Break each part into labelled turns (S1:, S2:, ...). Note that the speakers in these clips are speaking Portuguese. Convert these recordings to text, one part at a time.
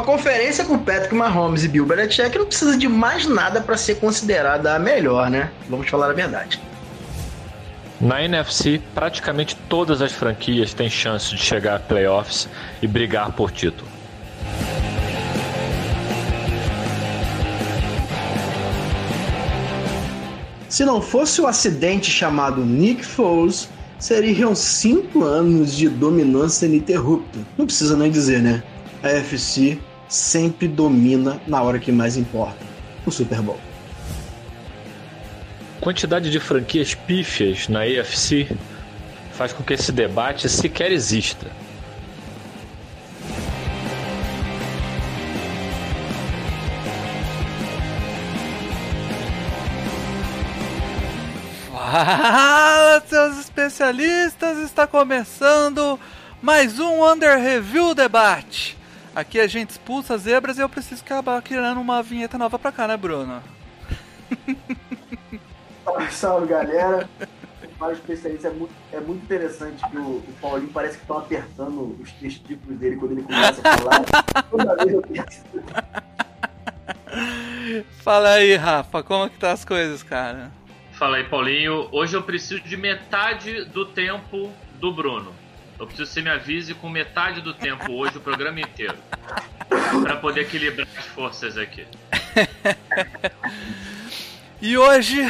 S1: Uma conferência com Patrick Mahomes e Bill Belichick não precisa de mais nada para ser considerada a melhor, né? Vamos falar a verdade.
S2: Na NFC, praticamente todas as franquias têm chance de chegar a playoffs e brigar por título.
S1: Se não fosse o acidente chamado Nick Foles, seriam cinco anos de dominância ininterrupta. Não precisa nem dizer, né? A FC sempre domina na hora que mais importa, o Super Bowl.
S2: Quantidade de franquias pífias na AFC faz com que esse debate sequer exista.
S3: Fala, seus especialistas! Está começando mais um Under Review Debate. Aqui a gente expulsa zebras e eu preciso acabar criando uma vinheta nova pra cá, né, Bruno?
S4: Salve, salve, galera. Para especialista é muito, é muito interessante que o, o Paulinho parece que estão apertando os testículos dele quando ele começa a falar. Toda vez eu penso.
S3: Fala aí, Rafa, como que tá as coisas, cara?
S5: Fala aí, Paulinho. Hoje eu preciso de metade do tempo do Bruno. Eu preciso que você me avise com metade do tempo hoje, o programa inteiro. Pra poder equilibrar as forças aqui.
S3: E hoje,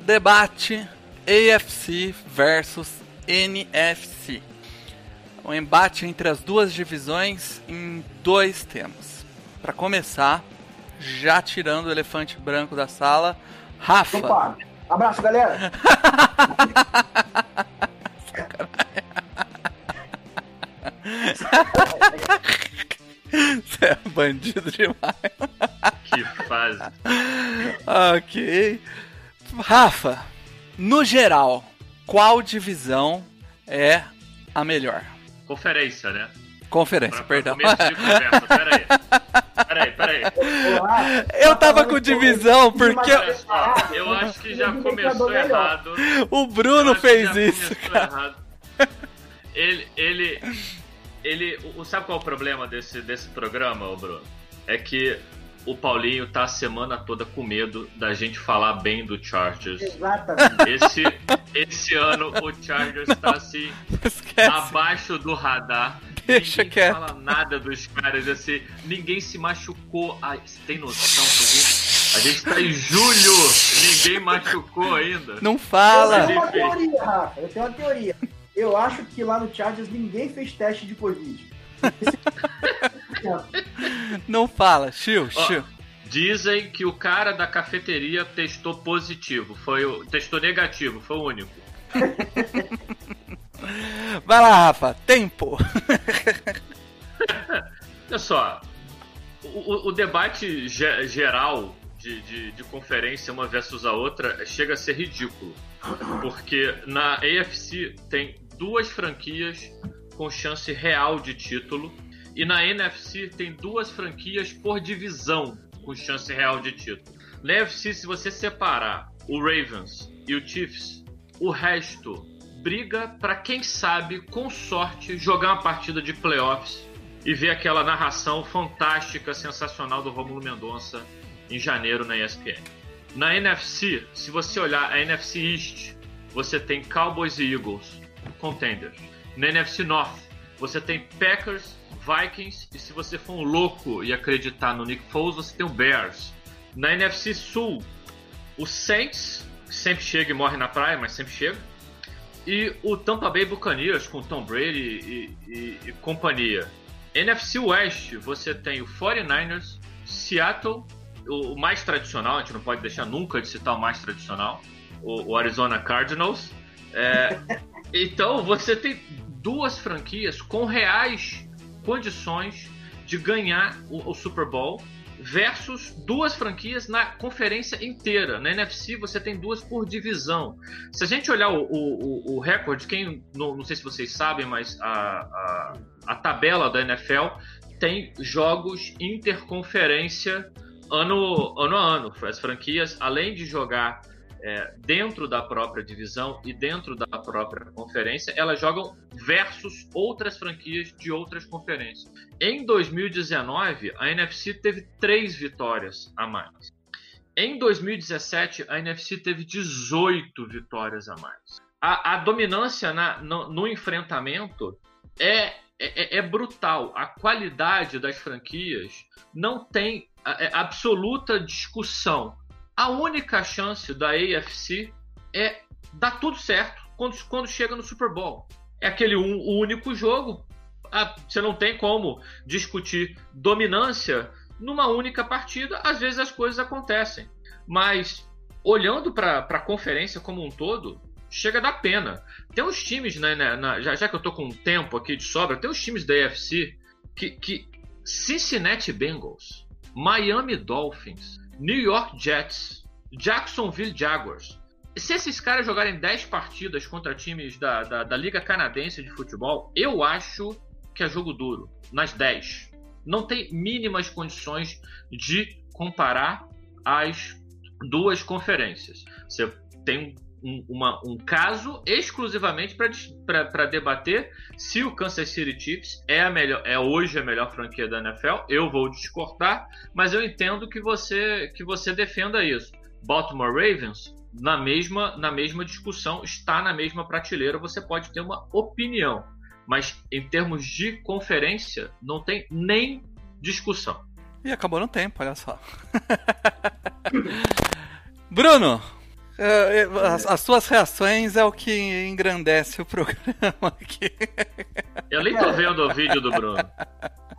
S3: debate AFC versus NFC. Um embate entre as duas divisões em dois temas. Para começar, já tirando o elefante branco da sala, Rafa.
S4: Opa, abraço, galera.
S3: bandido demais.
S5: Que fase.
S3: ok. Rafa, no geral, qual divisão é a melhor?
S5: Conferência, né?
S3: Conferência,
S5: Pra- pra
S3: perdão.
S5: começo de conversa. Pera aí. Pera aí, pera aí.
S4: Olá.
S3: Eu tava com divisão porque
S5: só, eu acho que já começou errado.
S3: o Bruno fez isso,
S5: errado. Ele, ele, ele, o, sabe qual é o problema desse, desse programa, Bruno? É que o Paulinho tá a semana toda com medo da gente falar bem do Chargers.
S4: Exatamente.
S5: Esse, esse ano o Chargers tá assim,
S3: Esquece.
S5: abaixo do radar.
S3: Deixa
S5: ninguém
S3: quieto.
S5: fala nada dos caras assim, ninguém se machucou. Ai, você tem noção, a gente, a gente tá em julho, ninguém machucou ainda.
S3: Não
S4: Eu
S3: fala.
S4: tenho uma teoria, Rafa. Eu tenho uma teoria. Eu acho que lá no Chargers ninguém fez teste de Covid.
S3: Não fala. Chiu, chiu.
S5: Dizem que o cara da cafeteria testou positivo, foi o, testou negativo, foi o único.
S3: Vai lá, Rafa. Tempo.
S5: Olha só, o, o- o debate ge- geral de, de- de conferência uma versus a outra chega a ser ridículo. Porque na AFC tem duas franquias com chance real de título. E na NFC tem duas franquias por divisão com chance real de título. Na NFC, se você separar o Ravens e o Chiefs, o resto briga para quem sabe, com sorte, jogar uma partida de playoffs e ver aquela narração fantástica, sensacional do Romulo Mendonça em janeiro na ESPN. Na NFC, se você olhar a NFC East, você tem Cowboys e Eagles, contenders. Na NFC North, você tem Packers, Vikings e se você for um louco e acreditar no Nick Foles, você tem o Bears. Na NFC Sul, o Saints, que sempre chega e morre na praia, mas sempre chega. E o Tampa Bay Buccaneers com Tom Brady e, e- e companhia. NFC West, você tem o 49ers, Seattle, o, o mais tradicional, a gente não pode deixar nunca de citar o mais tradicional, o, o Arizona Cardinals. É, então você tem duas franquias com reais condições de ganhar o, o Super Bowl versus duas franquias na conferência inteira. Na NFC você tem duas por divisão. Se a gente olhar o, o, o- recorde, quem não, não sei se vocês sabem, mas a, a, a tabela da NFL tem jogos interconferência ano, ano a ano. As franquias, além de jogar é, dentro da própria divisão e dentro da própria conferência, elas jogam versus outras franquias de outras conferências. Em 2019, a NFC teve três vitórias a mais. Em 2017, a NFC teve 18 vitórias a mais. A, a dominância na, no, no, enfrentamento é, é, é, brutal. A qualidade das franquias não tem é, absoluta discussão a única chance da AFC é dar tudo certo quando, quando chega no Super Bowl. É aquele um, o único jogo. Ah, você não tem como discutir dominância numa única partida. Às vezes as coisas acontecem. Mas olhando para a conferência como um todo, chega da pena. Tem uns times, né, na, na, já, já que eu tô com tempo aqui de sobra, tem uns times da AFC que, que Cincinnati Bengals, Miami Dolphins, New York Jets, Jacksonville Jaguars. Se esses caras jogarem 10 partidas contra times da, da, da, Liga Canadense de Futebol, eu acho que é jogo duro. Nas 10. Não tem mínimas condições de comparar as duas conferências. Você tem um, uma, um caso exclusivamente para debater se o Kansas City Chiefs é, a melhor, é hoje a melhor franquia da NFL. Eu vou discordar, mas eu entendo que você, que você defenda isso. Baltimore Ravens, na mesma, na mesma discussão, está na mesma prateleira, você pode ter uma opinião. Mas em termos de conferência, não tem nem discussão.
S3: E acabou no tempo, olha só. Bruno, as, as, suas reações é o que engrandece o programa aqui.
S5: Eu nem tô vendo o vídeo do Bruno.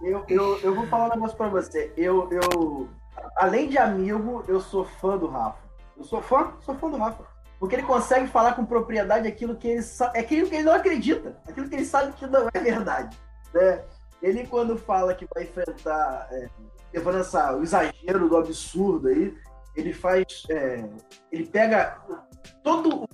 S4: Eu, eu, eu vou falar um negócio pra você. Eu, eu, além de amigo, eu sou fã do Rafa. Eu sou fã, sou fã do Rafa. Porque ele consegue falar com propriedade aquilo que ele é aquilo que ele não acredita, aquilo que ele sabe que não é verdade. Né? Ele, quando fala que vai enfrentar, é, levando essa, o exagero do absurdo aí, ele faz. É, ele pega todo o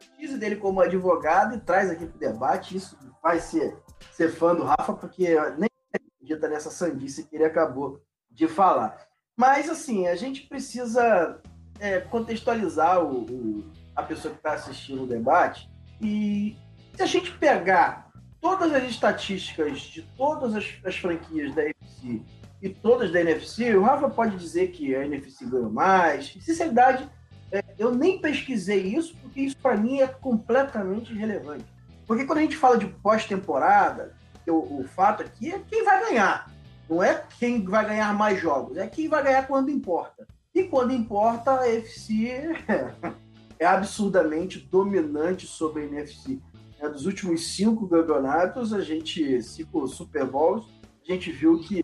S4: expertise dele como advogado e traz aqui para o debate. Isso faz ser, ser fã do Rafa, porque nem acredita nessa sandice que ele acabou de falar. Mas, assim, a gente precisa é, contextualizar o, o, a pessoa que está assistindo o debate. E se a gente pegar todas as estatísticas de todas as, as franquias da UFC e todas da NFC, o Rafa pode dizer que a NFC ganhou mais. Sinceridade, é, eu nem pesquisei isso, porque isso para mim é completamente irrelevante. Porque quando a gente fala de pós-temporada, o, o fato aqui é quem vai ganhar. Não é quem vai ganhar mais jogos, é quem vai ganhar quando importa. E quando importa, a FC é absurdamente dominante sobre a NFC. É, dos últimos cinco campeonatos, a gente, cinco Super Bowls, a gente viu que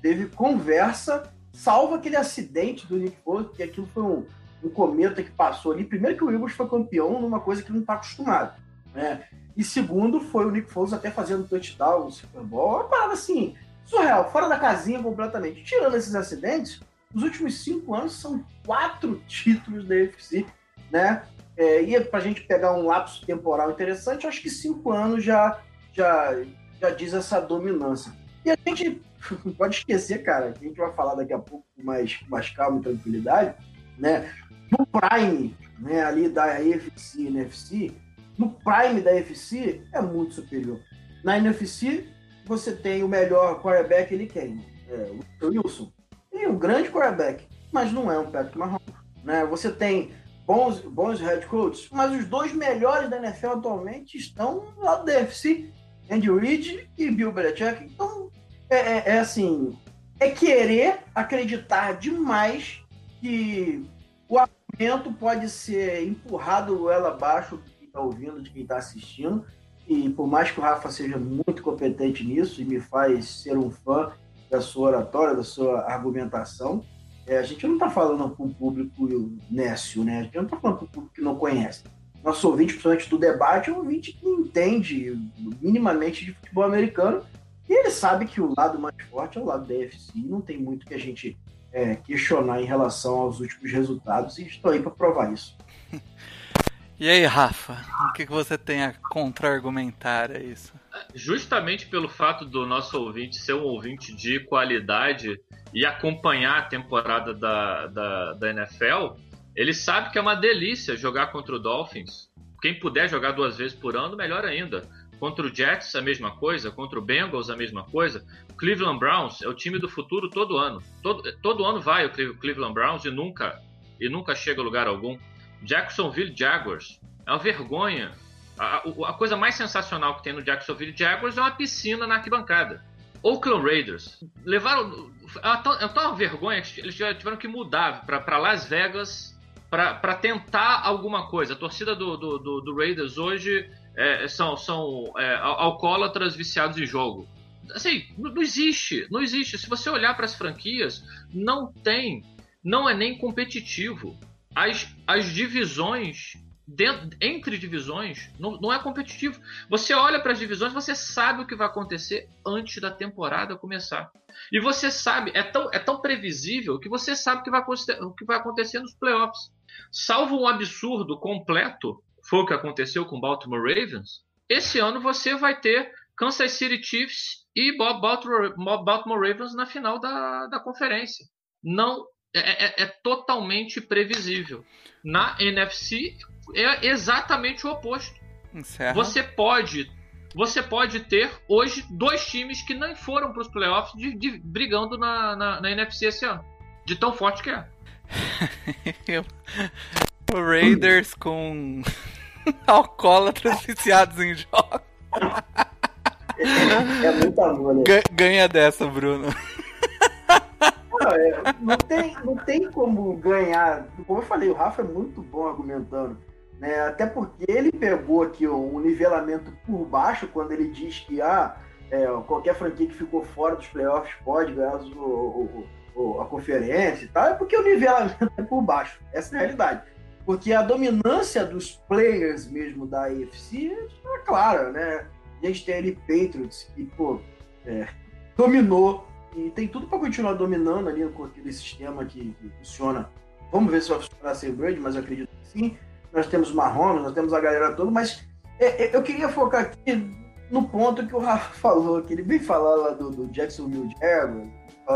S4: teve conversa, salvo aquele acidente do Nick Foles, que aquilo foi um, um cometa que passou ali. Primeiro que o Eagles foi campeão numa coisa que não está acostumado. Né? E segundo, foi o Nick Foles até fazendo touchdown no Super Bowl. Uma parada assim, surreal, fora da casinha completamente. Tirando esses acidentes, os últimos cinco anos são quatro títulos da UFC, né? É, e para a gente pegar um lapso temporal interessante, acho que cinco anos já, já, já diz essa dominância. E a gente não pode esquecer, cara, que a gente vai falar daqui a pouco com mais, mais calma e tranquilidade, né? No Prime, né, ali da EFC e NFC, no Prime da EFC é muito superior. Na NFC, você tem o melhor quarterback, ele quem? É, o Wilson. Ele é um grande quarterback, mas não é um Patrick Mahomes. Né? Você tem bons, bons head coaches, mas os dois melhores da NFL atualmente estão no lado da EFC, Andy Reid e Bill Belichick. Então, é, é, é assim, é querer acreditar demais que o argumento pode ser empurrado ela abaixo de quem está ouvindo, de quem está assistindo. E por mais que o Rafa seja muito competente nisso e me faz ser um fã da sua oratória, da sua argumentação, é, a gente não está falando com o público nécio, né? A gente não está falando com o público que não conhece. Nosso ouvinte, principalmente do debate, é um ouvinte que entende minimamente de futebol americano e ele sabe que o lado mais forte é o lado da UFC e não tem muito que a gente é, questionar em relação aos últimos resultados e estou aí para provar isso.
S3: E aí, Rafa, o que você tem a contra-argumentar a isso?
S5: Justamente pelo fato do nosso ouvinte ser um ouvinte de qualidade e acompanhar a temporada da, da, da NFL, Ele sabe que é uma delícia jogar contra o Dolphins. Quem puder jogar duas vezes por ano, melhor ainda. Contra o Jets, a mesma coisa. Contra o Bengals, a mesma coisa. Cleveland Browns é o time do futuro todo ano. Todo, todo ano vai o Cleveland Browns e nunca, e nunca chega a lugar algum. Jacksonville Jaguars é uma vergonha. A, a, a coisa mais sensacional que tem no Jacksonville Jaguars é uma piscina na arquibancada. Oakland Raiders levaram. É tão, é tão uma vergonha que eles tiveram que mudar para Las Vegas para tentar alguma coisa. A torcida do, do, do, do Raiders hoje é, são, são é, alcoólatras viciados em jogo. Assim, não existe, não existe. Se você olhar para as franquias, não tem, não é nem competitivo. As, as divisões Dentro, entre divisões não, não, é competitivo. Você olha para as divisões, você sabe o que vai acontecer antes da temporada começar. E você sabe, é tão, é tão previsível que você sabe o que vai, o que vai acontecer nos playoffs. Salvo um absurdo completo, foi o que aconteceu com o Baltimore Ravens, esse ano você vai ter Kansas City Chiefs e Baltimore, Baltimore Ravens na final da, da conferência. Não é, é, é, totalmente previsível. Na NFC é exatamente o oposto. Encerra. Você pode você pode ter hoje dois times que nem foram para os playoffs de, de, brigando na, na, na, NFC esse ano. De tão forte que é.
S3: o Raiders com alcoólatras viciados em jogos.
S4: É, é muito amor, né?
S3: Ganha dessa, Bruno.
S4: Não, é, não, tem, não tem como ganhar. Como eu falei, o Rafa é muito bom argumentando. Né? Até porque ele pegou aqui um nivelamento por baixo quando ele diz que ah, é, qualquer franquia que ficou fora dos playoffs pode ganhar o, o, o, a conferência e tal, é porque o nivelamento é por baixo. Essa é a realidade. Porque a dominância dos players mesmo da AFC é clara, né? A gente tem ali Patriots que, pô, é, dominou e tem tudo para continuar dominando ali com aquele sistema que, que, funciona. Vamos ver se vai funcionar sem Brady, mas acredito que sim nós temos Mahomes, nós temos a galera toda, mas é, é, eu queria focar aqui no ponto que o Rafa falou, que ele veio falar lá do, do Jacksonville Jaguars,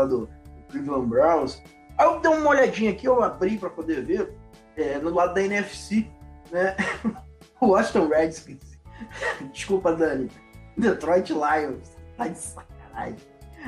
S4: do, do, Cleveland Browns. Aí eu dei uma olhadinha aqui, eu abri para poder ver, é, no lado da NFC, né? o Washington Redskins. Desculpa, Dani. Detroit Lions. Tá de sacanagem.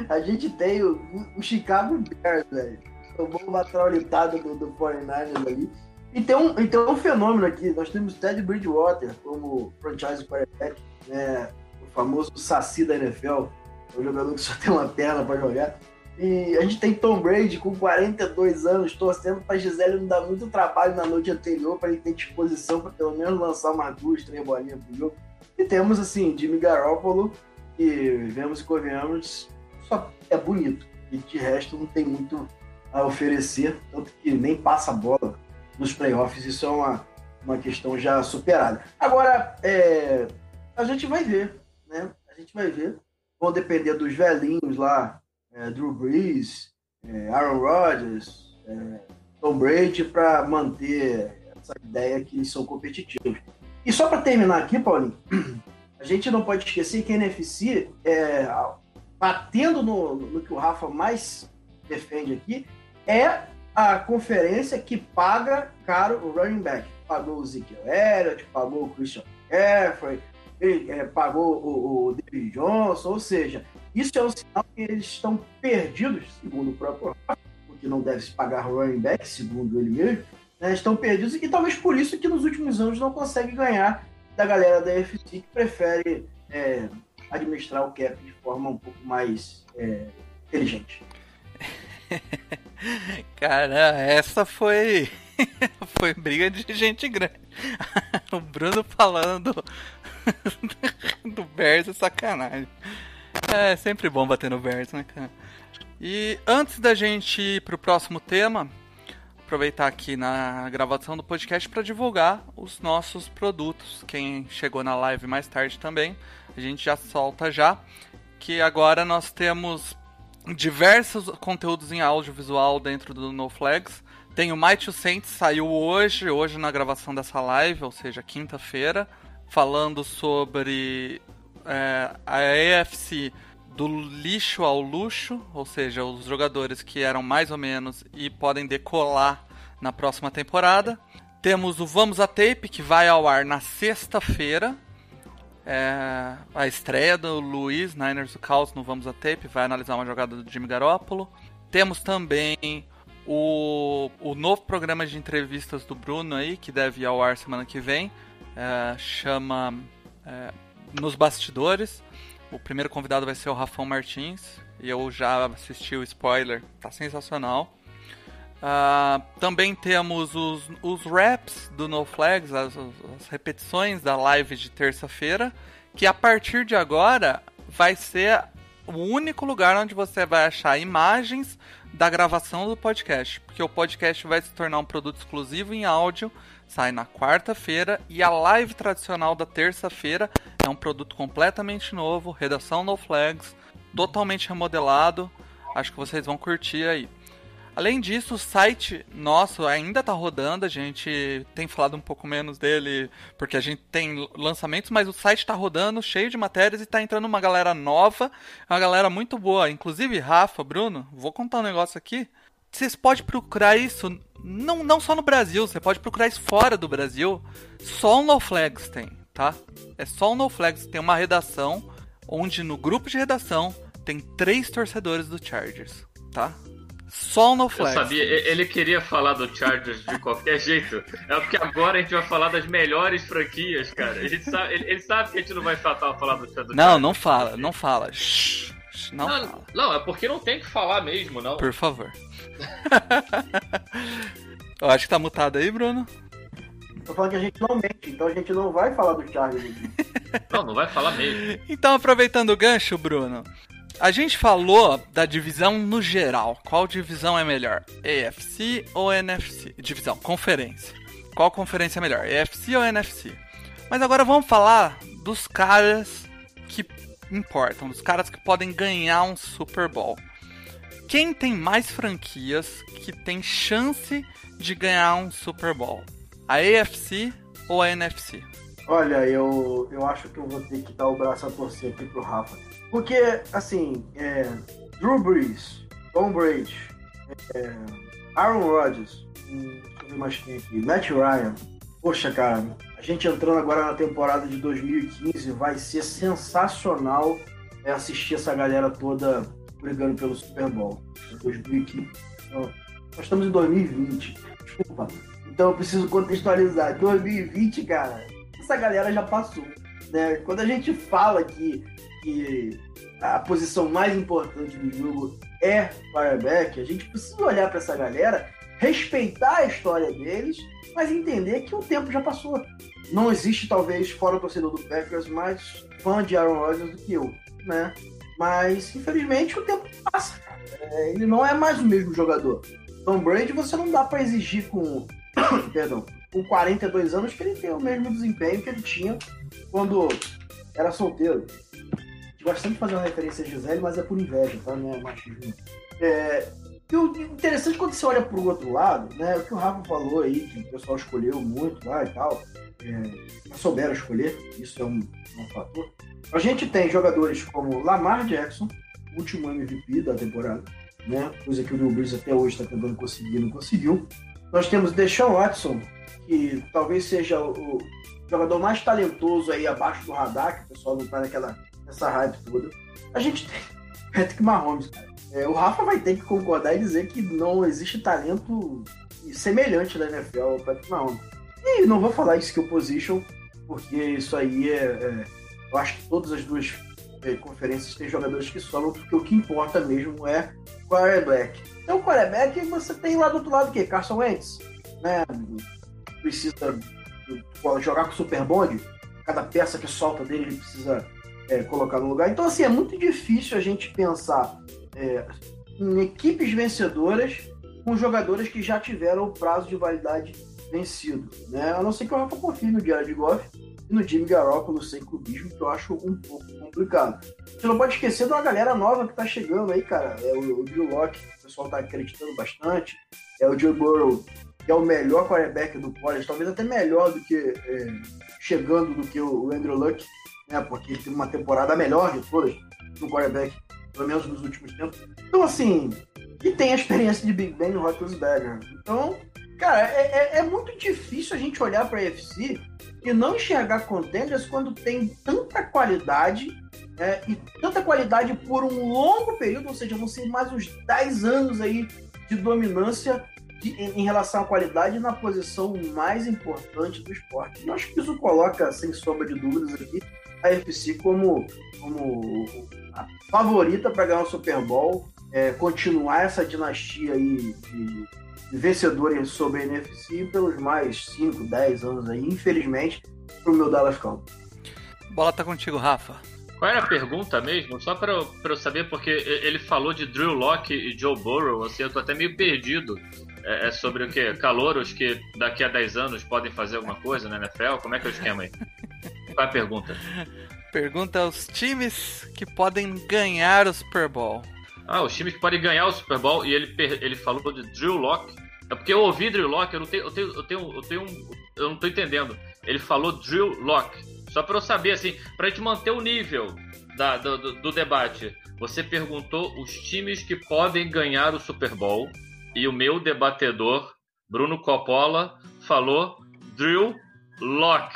S4: A gente tem o, o Chicago Bears, velho. Tomou uma traulitada do, do 49ers ali. E tem, um, e tem um fenômeno aqui, nós temos Ted Bridgewater como franchise quarterback, né, o famoso saci da NFL, o é jogador que só tem uma perna para jogar. E a gente tem Tom Brady com 42 anos, torcendo para Gisele não dar muito trabalho na noite anterior para ele ter disposição para pelo menos lançar umas duas, três bolinhas pro jogo. E temos assim, Jimmy Garoppolo, que vemos e convenhamos, só é bonito. E de resto não tem muito a oferecer, tanto que nem passa a bola nos playoffs. Isso é uma, uma questão já superada. Agora, é, a gente vai ver, né? A gente vai ver. Vão depender dos velhinhos lá, é, Drew Brees, é, Aaron Rodgers, é, Tom Brady, para manter essa ideia que eles são competitivos. E só para terminar aqui, Paulinho, a gente não pode esquecer que a NFC, é, batendo no, no que o Rafa mais defende aqui, é a conferência que paga caro o running back. Pagou o Ezekiel Elliott, pagou o Christian ele, é, pagou o, o David Johnson, ou seja, isso é um sinal que eles estão perdidos, segundo o próprio porque não deve se pagar running back, segundo ele mesmo, né, estão perdidos e talvez por isso que nos últimos anos não consegue ganhar da galera da UFC que prefere é, administrar o cap de forma um pouco mais é, inteligente.
S3: Cara, essa foi. foi briga de gente grande. o Bruno falando do, do Bears é sacanagem. É sempre bom bater no Bears, né, cara? E antes da gente ir pro próximo tema, aproveitar aqui na gravação do podcast para divulgar os nossos produtos. Quem chegou na live mais tarde também, a gente já solta já. Que agora nós temos diversos conteúdos em audiovisual dentro do No Flags. Tem o My Saints, saiu hoje, hoje na gravação dessa live, ou seja, quinta-feira, falando sobre é, a AFC do lixo ao luxo, ou seja, os jogadores que eram mais ou menos e podem decolar na próxima temporada. Temos o Vamos a Tape, que vai ao ar na sexta-feira. É a estreia do Luiz Niners do Caos no Vamos a Tape, vai analisar uma jogada do Jimmy Garoppolo. Temos também o, o novo programa de entrevistas do Bruno aí, que deve ir ao ar semana que vem. É, chama é, Nos Bastidores. O primeiro convidado vai ser o Rafão Martins. E eu já assisti o spoiler, tá sensacional. Uh, também temos os, os raps do No Flags, as, as repetições da live de terça-feira, que a partir de agora vai ser o único lugar onde você vai achar imagens da gravação do podcast, porque o podcast vai se tornar um produto exclusivo em áudio, sai na quarta-feira e a live tradicional da terça-feira é um produto completamente novo, redação no flags, totalmente remodelado. Acho que vocês vão curtir aí. Além disso, o site nosso ainda está rodando, a gente tem falado um pouco menos dele porque a gente tem lançamentos, mas o site está rodando, cheio de matérias e está entrando uma galera nova, uma galera muito boa. Inclusive, Rafa, Bruno, vou contar um negócio aqui. Vocês podem procurar isso não, não só no Brasil, você pode procurar isso fora do Brasil. Só o NoFlags tem, tá? É só o NoFlags. Tem uma redação onde no grupo de redação tem três torcedores do Chargers, tá? Só no Flex.
S5: Eu sabia, ele queria falar do Chargers de qualquer jeito. É porque agora a gente vai falar das melhores franquias, cara. A gente sabe, ele, ele sabe que a gente não vai falar do Chargers.
S3: Não, não fala, não fala. Shhh, não, não, fala.
S5: Não, é porque não tem que falar mesmo, não.
S3: Por favor. Eu acho que tá mutado aí, Bruno.
S4: Tô falando que a gente não mente, então a gente não vai falar do Chargers.
S5: não, não vai falar mesmo.
S3: Então, aproveitando o gancho, Bruno, a gente falou da divisão no geral. Qual divisão é melhor? EFC ou NFC? Divisão, conferência. Qual conferência é melhor? EFC ou NFC? Mas agora vamos falar dos caras que importam, dos caras que podem ganhar um Super Bowl. Quem tem mais franquias que tem chance de ganhar um Super Bowl? A AFC ou a NFC?
S4: Olha, eu, eu acho que eu vou ter que dar o braço a torcer aqui pro Rafa. Porque, assim, é, Drew Brees, Tom Brady, é, Aaron Rodgers, hum, deixa eu ver mais quem aqui, Matt Ryan. Poxa, cara, a gente entrando agora na temporada de 2015 vai ser sensacional é, assistir essa galera toda brigando pelo Super Bowl. 2015. Então, nós estamos em 2020. Desculpa. Então eu preciso contextualizar. 2020, cara, essa galera já passou. Né? Quando a gente fala que que a posição mais importante do jogo é quarterback, a gente precisa olhar para essa galera, respeitar a história deles, mas entender que o tempo já passou. Não existe, talvez, fora o torcedor do Packers, mais fã de Aaron Rodgers do que eu, né? Mas, infelizmente, o tempo passa. É, ele não é mais o mesmo jogador. Tom Brady, você não dá para exigir com, perdão, com 42 anos que ele tenha o mesmo desempenho que ele tinha quando era solteiro de fazer uma referência a Gisele, mas é por inveja, tá? Não é machismo. É, e o interessante quando você olha para o outro lado, né? O que o Rafa falou aí, que o pessoal escolheu muito lá e tal, é, não souberam escolher, isso é um, um fator. A gente tem jogadores como Lamar Jackson, último MVP da temporada, né? Coisa que o Drew Brees até hoje está tentando conseguir, não conseguiu. Nós temos Deshaun Watson, que talvez seja o, jogador mais talentoso aí abaixo do radar, que o pessoal não está naquela essa hype toda. A gente tem Patrick Mahomes. É, o Rafa vai ter que concordar e dizer que não existe talento semelhante na NFL ao Patrick Mahomes. E não vou falar skill position, porque isso aí é, é eu acho que todas as duas é, conferências têm jogadores que sobram, porque o que importa mesmo é quarterback. Então, quarterback, você tem lá do outro lado o quê? Carson Wentz, né? Precisa jogar com o Super Bond, cada peça que solta dele ele precisa é, colocar no lugar. Então, assim, é muito difícil a gente pensar é, em equipes vencedoras com jogadores que já tiveram o prazo de validade vencido. Né? A não ser que o Rafa confie no Jared Goff no Jimmy Garoppolo sem clubismo, que eu acho um pouco complicado. Você não pode esquecer de uma galera nova que tá chegando aí, cara. É o, o Drew Locke, o pessoal tá acreditando bastante. É o Joe Burrow, que é o melhor quarterback do college, talvez até melhor do que é, chegando do que o Andrew Luck né? Porque ele teve uma temporada melhor de todas no quarterback, pelo menos nos últimos tempos. Então, assim, e tem a experiência de Big Ben e Roethlisberger. Então, Cara, é, é, é muito difícil a gente olhar pra UFC e não enxergar contenders quando tem tanta qualidade é, e tanta qualidade por um longo período, ou seja, vão ser mais uns 10 anos aí de dominância de, em, em, relação à qualidade na posição mais importante do esporte. Eu acho que isso coloca, sem sombra de dúvidas, aqui, a UFC como, como a favorita para ganhar o Super Bowl, é, continuar essa dinastia aí de vencedores sobre a NFC pelos mais 5, 10 anos aí, infelizmente, para o meu Dallas Cowboys.
S3: Bola tá contigo, Rafa.
S5: Qual era a pergunta mesmo? Só para eu, eu saber, porque ele falou de Drew Locke e Joe Burrow, assim, eu tô até meio perdido. É, é sobre o quê? Calouros que daqui a 10 anos podem fazer alguma coisa na NFL? Como é que é o esquema aí? Qual é a pergunta?
S3: Pergunta aos times que podem ganhar o Super Bowl.
S5: Ah, os times que podem ganhar o Super Bowl e ele, ele falou de Drew Locke. É porque eu ouvi Drew Locke, eu não tenho, eu tenho, eu tenho, eu tenho um, eu não tô entendendo. Ele falou Drew Locke. Só para eu saber, assim, para gente manter o nível da, do, do, do, debate. Você perguntou os times que podem ganhar o Super Bowl e o meu debatedor, Bruno Coppola, falou Drill Lock.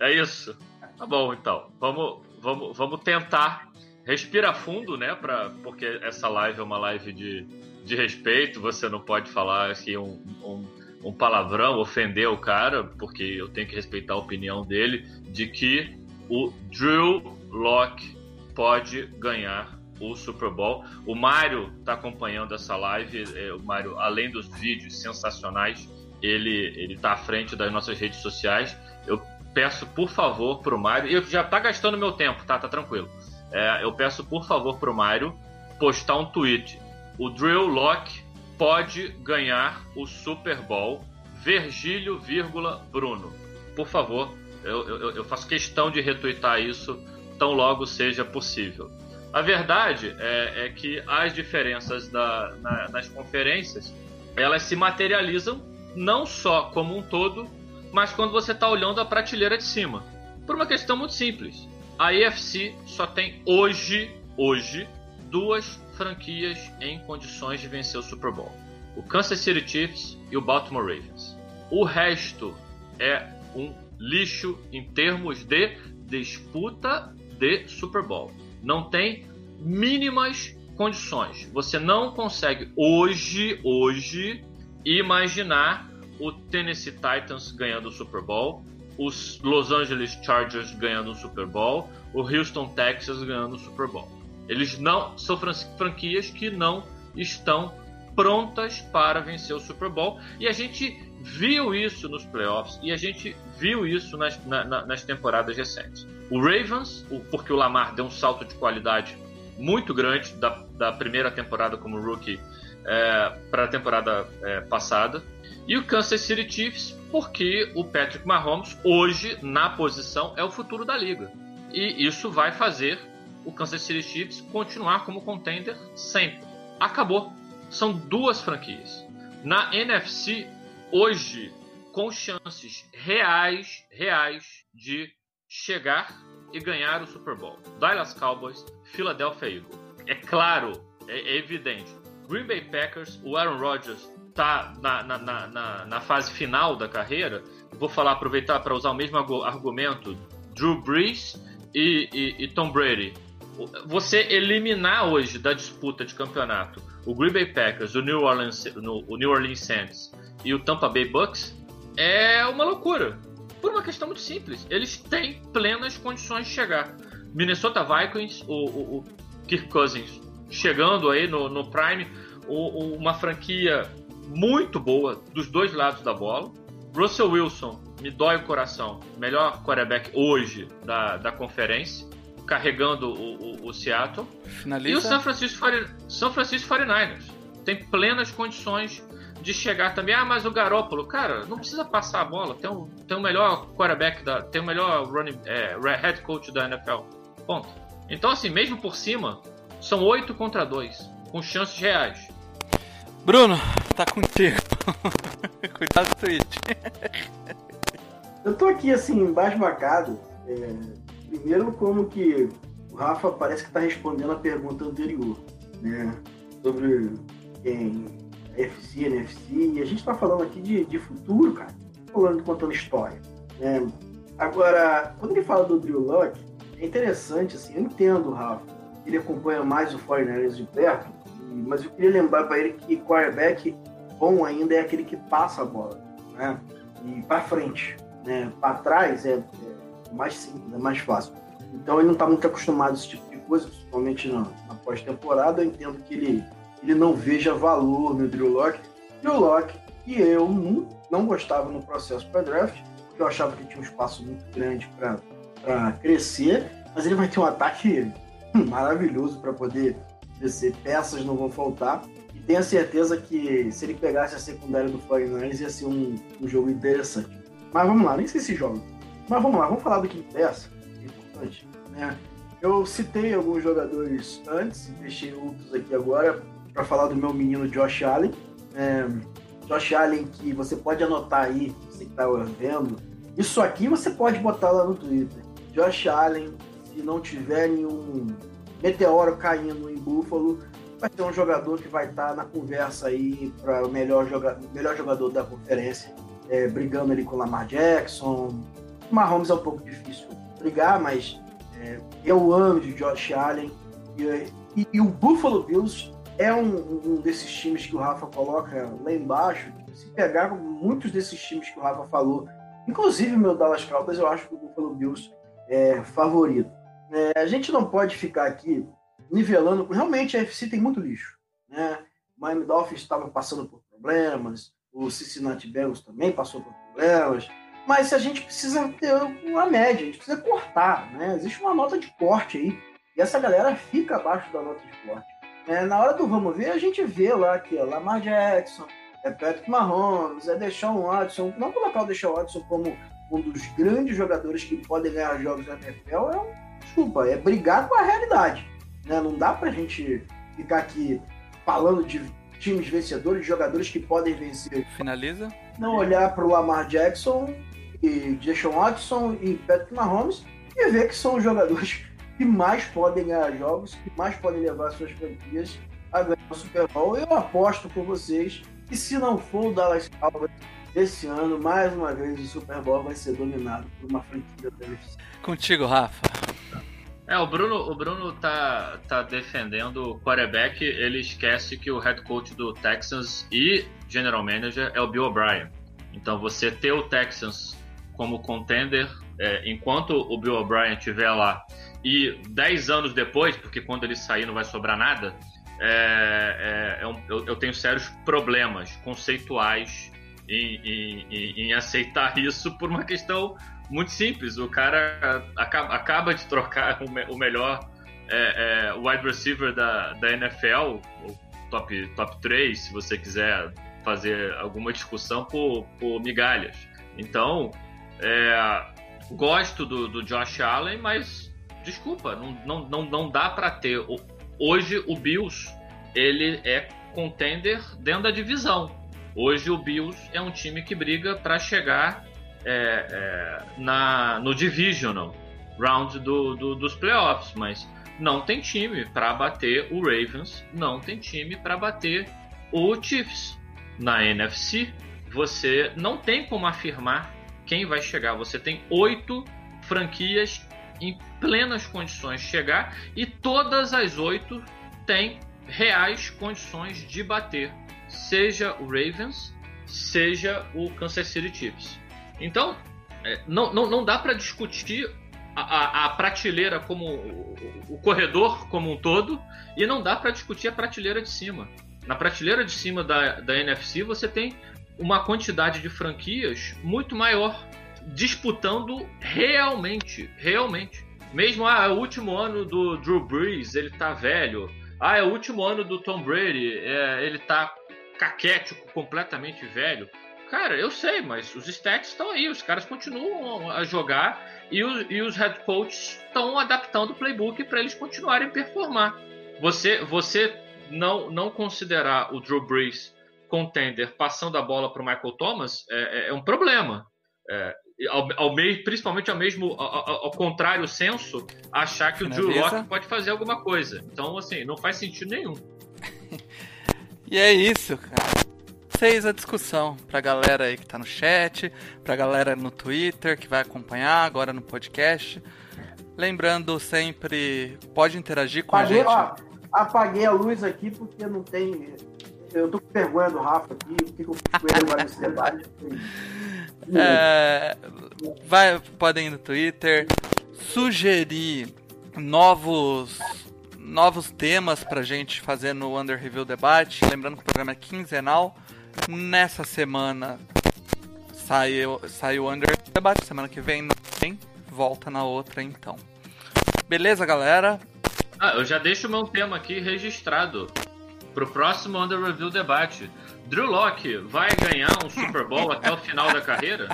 S5: É isso? Tá bom, então. Vamos, vamos, vamos tentar. Respira fundo, né? Pra, porque essa live é uma live de, de respeito. Você não pode falar aqui um, um um palavrão, ofender o cara, porque eu tenho que respeitar a opinião dele, de que o Drew Locke pode ganhar o Super Bowl. O Mário está acompanhando essa live. É, o Mário, além dos vídeos sensacionais, ele ele está à frente das nossas redes sociais. Eu peço por favor para o Mário, eu já está gastando meu tempo, tá? Tá tranquilo. É, eu peço por favor para o Mário postar um tweet. O Drew Locke pode ganhar o Super Bowl Virgílio, Bruno. Por favor, eu, eu, eu, faço questão de retweetar isso tão logo seja possível. A verdade é, é que as diferenças da, na, nas conferências elas se materializam não só como um todo, mas quando você está olhando a prateleira de cima. Por uma questão muito simples. A EFC só tem hoje, hoje, duas franquias em condições de vencer o Super Bowl: o Kansas City Chiefs e o Baltimore Ravens. O resto é um lixo em termos de disputa de Super Bowl. Não tem mínimas condições. Você não consegue hoje, hoje, imaginar o Tennessee Titans ganhando o Super Bowl, os Los Angeles Chargers ganhando o Super Bowl, o Houston Texas ganhando o Super Bowl. Eles não são franquias que não estão prontas para vencer o Super Bowl. E a gente viu isso nos playoffs e a gente viu isso nas, na, nas temporadas recentes. O Ravens, porque o Lamar deu um salto de qualidade muito grande da, da primeira temporada como rookie é, para a temporada é, passada, e o Kansas City Chiefs, porque o Patrick Mahomes hoje na posição é o futuro da liga. E isso vai fazer o Kansas City Chiefs continuar como contender sempre. Acabou. São duas franquias. Na NFC, hoje, com chances reais, reais de chegar e ganhar o Super Bowl. Dallas Cowboys, Philadelphia Eagles. É claro, é, é evidente. Green Bay Packers, o Aaron Rodgers está na, na, na, na, fase final da carreira. Vou falar, aproveitar para usar o mesmo argumento. Drew Brees e, e, e Tom Brady você eliminar hoje da disputa de campeonato o Green Bay Packers, o New Orleans, o New Orleans Saints e o Tampa Bay Bucks é uma loucura. Por uma questão muito simples. Eles têm plenas condições de chegar. Minnesota Vikings, o, o, o Kirk Cousins chegando aí no, no Prime, o, uma franquia muito boa dos dois lados da bola. Russell Wilson, me dói o coração, melhor quarterback hoje da, da conferência carregando o, o, o Seattle. Finaliza. E o San Francisco, San Francisco 49ers. Tem plenas condições de chegar também. Ah, mas o Garópolo, cara, não precisa passar a bola. Tem, um, tem o melhor quarterback, da, tem o melhor running, é, head coach da NFL. Ponto. Então, assim, mesmo por cima, são 8 contra 2, com chances reais.
S3: Bruno, tá contigo. Cuidado do tweet.
S4: Eu tô aqui, assim, embasbacado. É Primeiro, como que o Rafa parece que está respondendo a pergunta anterior, né? Sobre quem FC NFC, e a gente tá falando aqui de, de futuro, cara. Falando, contando história. Né? Agora, quando ele fala do Drew Luck, é interessante, assim, eu entendo, Rafa, ele acompanha mais o 49ers de perto, mas eu queria lembrar para ele que quarterback bom ainda é aquele que passa a bola, né? E para frente, né? Para trás é, é, mais simples, é mais fácil. Então ele não está muito acostumado a esse tipo de coisa, principalmente na, na pós-temporada. Eu entendo que ele, ele não veja valor no Drew Locke. Drew Locke, que eu não, não gostava no processo para draft, porque eu achava que tinha um espaço muito grande para crescer, mas ele vai ter um ataque maravilhoso para poder crescer. Peças não vão faltar. E tenho certeza que se ele pegasse a secundária do 49 ia ser um, um jogo interessante. Mas vamos lá, nem sei se joga. Mas vamos lá, vamos falar do que interessa, é importante. Né? Eu citei alguns jogadores antes deixei outros aqui agora para falar do meu menino Josh Allen. É, Josh Allen, que você pode anotar aí, você que está vendo. Isso aqui você pode botar lá no Twitter. Josh Allen, se não tiver nenhum meteoro caindo em Buffalo, vai ter um jogador que vai estar tá na conversa aí para o melhor, joga melhor jogador da conferência, é, brigando ali com Lamar Jackson. O Mahomes é um pouco difícil brigar, mas é, eu amo de Josh Allen. E, e, e, o Buffalo Bills é um, um, desses times que o Rafa coloca lá embaixo. Se pegar muitos desses times que o Rafa falou, inclusive o meu Dallas Cowboys, eu acho que o Buffalo Bills é favorito. É, a gente não pode ficar aqui nivelando. Realmente a FC tem muito lixo. Né? O Miami Dolphins estava passando por problemas, o Cincinnati Bengals também passou por problemas. Mas a gente precisa ter uma média, a gente precisa cortar. Né? Existe uma nota de corte aí. E essa galera fica abaixo da nota de corte. É, na hora do vamos ver, a gente vê lá que é Lamar Jackson, é Patrick Mahomes, é Deshaun Watson. Não colocar o Deshaun Watson como um dos grandes jogadores que podem ganhar jogos da NFL é um desculpa, é brigar com a realidade. Né? Não dá pra gente ficar aqui falando de times vencedores, jogadores que podem vencer.
S3: Finaliza.
S4: Não olhar para o Lamar Jackson e Jason Watson e Patrick Mahomes e ver que são os jogadores que mais podem ganhar jogos, que mais podem levar suas franquias a ganhar o Super Bowl. Eu aposto com vocês que se não for o Dallas Cowboys esse ano, mais uma vez, o Super Bowl vai ser dominado por uma franquia da UFC.
S3: Contigo, Rafa.
S5: É, o Bruno, o Bruno tá, tá defendendo o quarterback, ele esquece que o head coach do Texans e general manager é o Bill O'Brien. Então você ter o Texans como contender, é, enquanto o Bill O'Brien estiver lá, e 10 anos depois, porque quando ele sair não vai sobrar nada, é, é, é eu, eu, tenho sérios problemas conceituais em, em, em, em aceitar isso por uma questão muito simples. O cara acaba, acaba de trocar o, me, o melhor é, é, wide receiver da, da NFL, o top, top 3, se você quiser fazer alguma discussão por, por migalhas. Então, é, gosto do, do Josh Allen, mas desculpa, não, não, não, não dá para ter. Hoje o Bills ele é contender dentro da divisão. Hoje o Bills é um time que briga para chegar é, é, na, no Divisional Round do, do, dos playoffs, mas não tem time para bater o Ravens, não tem time para bater o Chiefs. Na NFC, você não tem como afirmar quem vai chegar. Você tem oito franquias em plenas condições de chegar e todas as oito têm reais condições de bater, seja o Ravens, seja o Kansas City Chiefs. Então, é, não, não, não dá para discutir a, a, a, prateleira como o, o, corredor como um todo e não dá para discutir a prateleira de cima. Na prateleira de cima da, da NFC você tem uma quantidade de franquias muito maior disputando realmente, realmente. Mesmo ah, é o último ano do Drew Brees, ele tá velho. Ah, é o último ano do Tom Brady, é, ele tá caquético, completamente velho. Cara, eu sei, mas os stats estão aí, os caras continuam a jogar e os, e os head coaches estão adaptando o playbook para eles continuarem a performar. Você, você não, não considerar o Drew Brees contender passando a bola para o Michael Thomas é, é, é um problema. É, ao, ao meio, principalmente ao mesmo ao, ao, contrário senso, achar que o Drew Locke pode fazer alguma coisa. Então, assim, não faz sentido nenhum.
S3: e é isso, cara. Vocês a discussão. Pra galera aí que tá no chat, pra galera no Twitter que vai acompanhar agora no podcast. Lembrando sempre, pode interagir com
S4: Apaguei,
S3: a gente.
S4: ó, apaguei a luz aqui porque não tem. Eu tô com vergonha do Rafa aqui, eu fico com ele agora nesse debate?
S3: É, vai, podem ir no Twitter, sugerir novos novos temas pra gente fazer no Under Review Debate. Lembrando que o programa é quinzenal. Nessa semana saiu, saiu o Under Debate. Semana que vem não tem. Volta na outra então. Beleza, galera?
S5: Ah, eu já deixo o meu tema aqui registrado pro próximo Under Review debate. Drew Locke vai ganhar um Super Bowl até o final da carreira?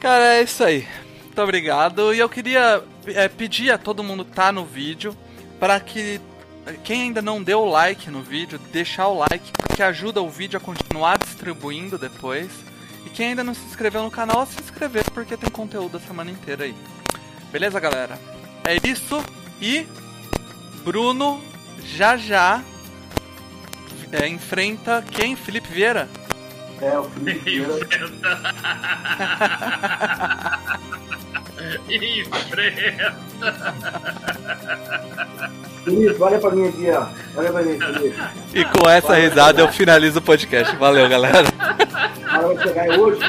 S3: Cara, é isso aí. Muito obrigado. E eu queria é, pedir a todo mundo que tá no vídeo para que quem ainda não deu o like no vídeo, deixar o like, porque ajuda o vídeo a continuar distribuindo depois. E quem ainda não se inscreveu no canal, se inscrever, porque tem conteúdo a semana inteira aí. Beleza, galera? É isso. E Bruno já já é, enfrenta quem? Felipe Vieira?
S4: É, o Felipe Vieira.
S5: Enfrenta!
S4: Felipe, olha pra mim aqui, ó. Olha pra mim, Felipe.
S3: E com essa risada eu finalizo o podcast. Valeu, galera.
S4: Cara vai chegar hoje.